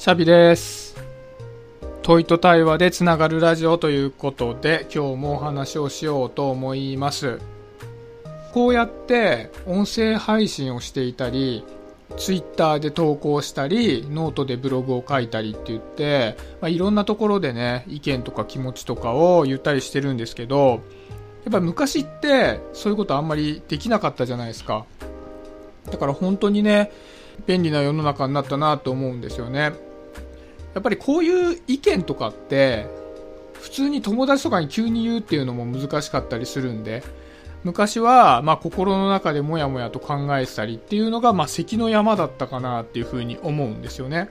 シャビです。問いと対話でつながるラジオということで、今日もお話をしようと思います。こうやって音声配信をしていたり、ツイッターで投稿したり、ノートでブログを書いたりって言って、まあ、いろんなところでね、意見とか気持ちとかを言ったりしてるんですけど、やっぱ昔ってそういうことあんまりできなかったじゃないですか。だから本当にね、便利な世の中になったなと思うんですよね。やっぱりこういう意見とかって、普通に友達とかに急に言うっていうのも難しかったりするんで、昔は、まあ心の中でもやもやと考えてたりっていうのが、まあ関の山だったかなっていうふうに思うんですよね。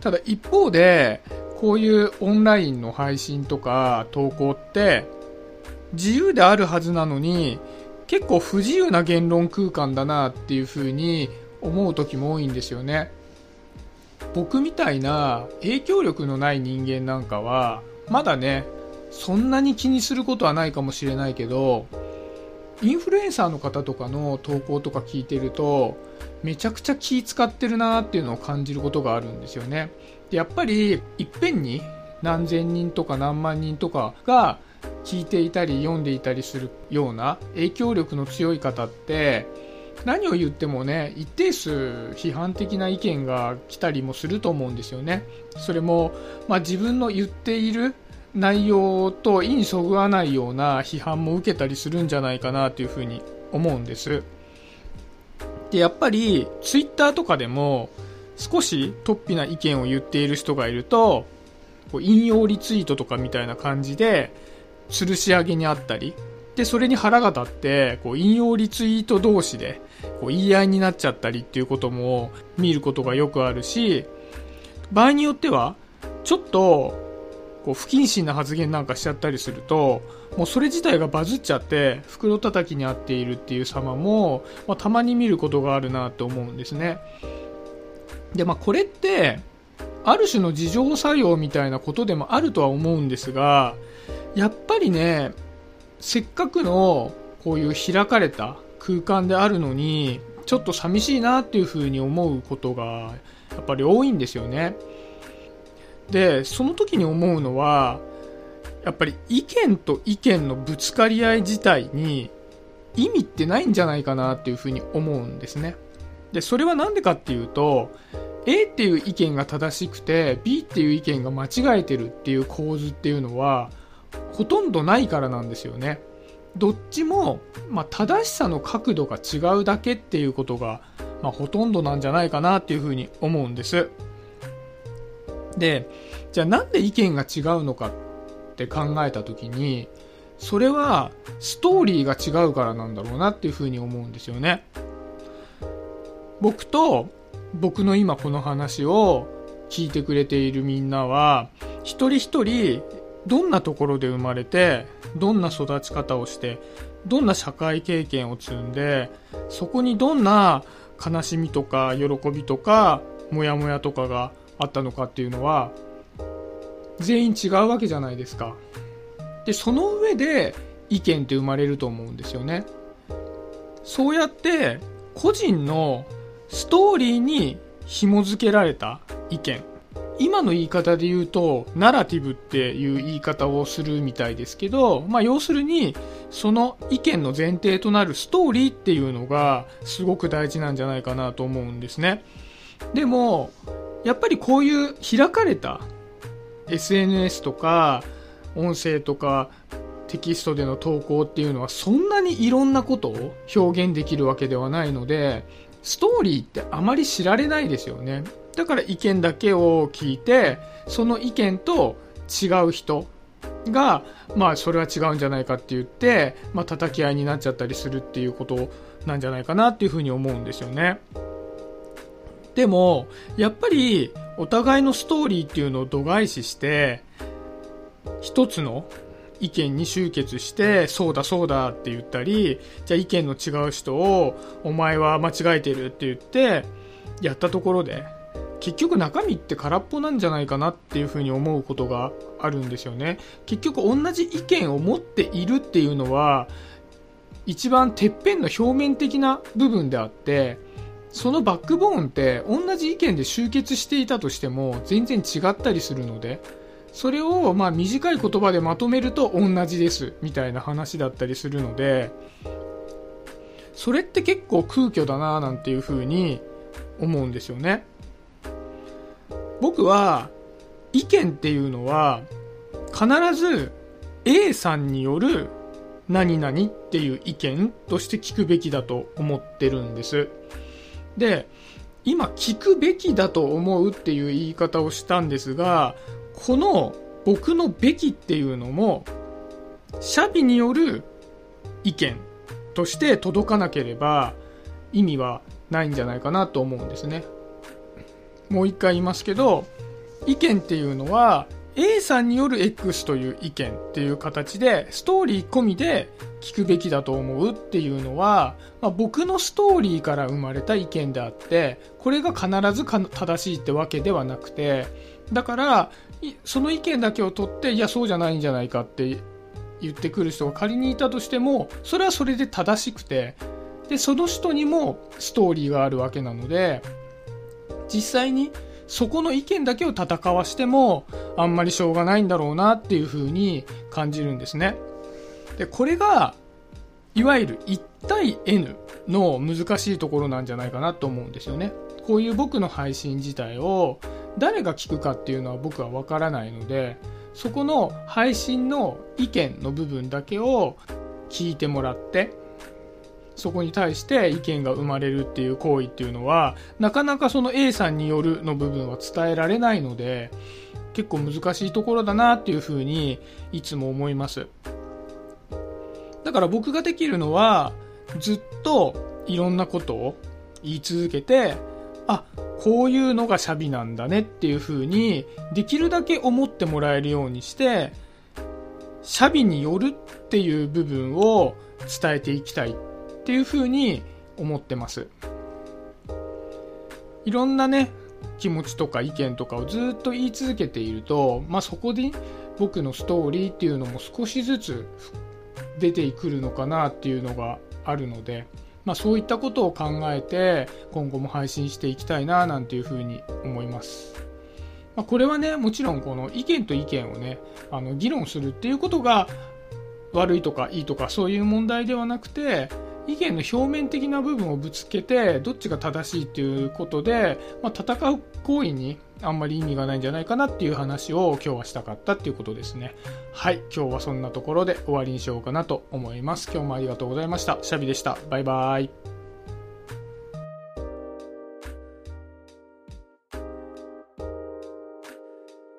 ただ一方で、こういうオンラインの配信とか投稿って、自由であるはずなのに、結構不自由な言論空間だなっていうふうに思う時も多いんですよね。僕みたいな影響力のない人間なんかは、まだね、そんなに気にすることはないかもしれないけど、インフルエンサーの方とかの投稿とか聞いてると、めちゃくちゃ気使ってるなっていうのを感じることがあるんですよね。でやっぱり、いっぺんに何千人とか何万人とかが聞いていたり読んでいたりするような影響力の強い方って、何を言ってもね、一定数批判的な意見が来たりもすると思うんですよね。それも、まあ、自分の言っている内容と意にそぐわないような批判も受けたりするんじゃないかなというふうに思うんです。で、やっぱり、ツイッターとかでも、少し突飛な意見を言っている人がいると、こう引用リツイートとかみたいな感じで、吊るし上げにあったり、で、それに腹が立って、こう、引用リツイート同士で、こう、言い合いになっちゃったりっていうことも見ることがよくあるし、場合によっては、ちょっと、こう、不謹慎な発言なんかしちゃったりすると、もうそれ自体がバズっちゃって、袋叩きにあっているっていう様も、まあ、たまに見ることがあるなと思うんですね。で、まあ、これって、ある種の自浄作用みたいなことでもあるとは思うんですが、やっぱりね、せっかくのこういう開かれた空間であるのに、ちょっと寂しいなっていうふうに思うことがやっぱり多いんですよね。で、その時に思うのは、やっぱり意見と意見のぶつかり合い自体に意味ってないんじゃないかなっていうふうに思うんですね。で、それはなんでかっていうと、A っていう意見が正しくて B っていう意見が間違えてるっていう構図っていうのはほとんどないからなんですよね。どっちも、まあ、正しさの角度が違うだけっていうことが、まあ、ほとんどなんじゃないかなっていうふうに思うんです。で、じゃあなんで意見が違うのかって考えたときに、それはストーリーが違うからなんだろうなっていうふうに思うんですよね。僕と僕の今この話を聞いてくれているみんなは、一人一人どんなところで生まれて、どんな育ち方をして、どんな社会経験を積んで、そこにどんな悲しみとか喜びとか、モヤモヤとかがあったのかっていうのは、全員違うわけじゃないですか。で、その上で意見って生まれると思うんですよね。そうやって個人のストーリーに紐付けられた意見。今の言い方で言うと、ナラティブっていう言い方をするみたいですけど、まあ要するに、その意見の前提となるストーリーっていうのがすごく大事なんじゃないかなと思うんですね。でも、やっぱりこういう開かれた SNS とか音声とかテキストでの投稿っていうのはそんなにいろんなことを表現できるわけではないので、ストーリーってあまり知られないですよね。だから意見だけを聞いて、その意見と違う人が、まあそれは違うんじゃないかって言って、まあ叩き合いになっちゃったりするっていうことなんじゃないかなっていうふうに思うんですよね。でも、やっぱりお互いのストーリーっていうのを度外視して、一つの意見に集結して、そうだそうだって言ったり、じゃあ意見の違う人を、お前は間違えてるって言って、やったところで、結局中身って空っぽなんじゃないかなっていうふうに思うことがあるんですよね。結局同じ意見を持っているっていうのは、一番てっぺんの表面的な部分であって、そのバックボーンって同じ意見で集結していたとしても全然違ったりするのでそれをまあ短い言葉でまとめると同じですみたいな話だったりするのでそれって結構空虚だななんていうふうに思うんですよね僕は意見っていうのは必ず A さんによる何々っていう意見として聞くべきだと思ってるんです。で、今聞くべきだと思うっていう言い方をしたんですが、この僕のべきっていうのも、シャビによる意見として届かなければ意味はないんじゃないかなと思うんですね。もう一回言いますけど、意見っていうのは A さんによる X という意見っていう形でストーリー込みで聞くべきだと思うっていうのは、まあ、僕のストーリーから生まれた意見であってこれが必ず正しいってわけではなくてだからその意見だけを取っていやそうじゃないんじゃないかって言ってくる人が仮にいたとしてもそれはそれで正しくてでその人にもストーリーがあるわけなので実際にそこの意見だけを戦わしてもあんまりしょうがないんだろうなっていうふうに感じるんですね。で、これが、いわゆる1対 N の難しいところなんじゃないかなと思うんですよね。こういう僕の配信自体を誰が聞くかっていうのは僕はわからないので、そこの配信の意見の部分だけを聞いてもらって、そこに対して意見が生まれるっていう行為っていうのは、なかなかその A さんによるの部分は伝えられないので、結構難しいところだなっていうふうにいつも思います。だから僕ができるのは、ずっといろんなことを言い続けて、あ、こういうのがシャビなんだねっていうふうに、できるだけ思ってもらえるようにして、シャビによるっていう部分を伝えていきたいっていうふうに思ってます。いろんなね、気持ちとか意見とかをずっと言い続けていると、まあ、そこで僕のストーリーっていうのも少しずつ出てくるのかなっていうのがあるので、まあ、そういったことを考えて今後も配信していきたいななんていうふうに思います。まあ、これはね、もちろんこの意見と意見をね、あの議論するっていうことが悪いとかいいとかそういう問題ではなくて、意見の表面的な部分をぶつけてどっちが正しいっていうことで、まあ、戦う行為にあんまり意味がないんじゃないかなっていう話を今日はしたかったっていうことですね。はい、今日はそんなところで終わりにしようかなと思います。今日もありがとうございました。シャビでした。バイバーイ。